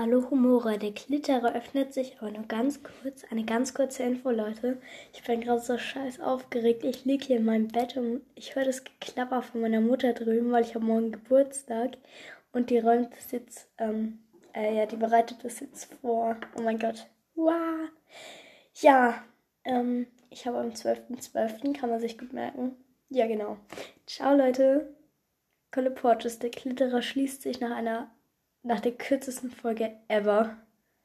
Hallo Humora, der Klitterer öffnet sich, aber nur ganz kurz, eine ganz kurze Info, Leute. Ich bin gerade so scheiß aufgeregt. Ich liege hier in meinem Bett und ich höre das Geklapper von meiner Mutter drüben, weil ich habe morgen Geburtstag und die räumt das jetzt, ähm, äh, ja, die bereitet das jetzt vor. Oh mein Gott. Wow. Ja, ähm, ich habe am 12.12., .12., kann man sich gut merken. Ja, genau. Ciao, Leute. Colle der Klitterer schließt sich nach einer nach der kürzesten Folge ever.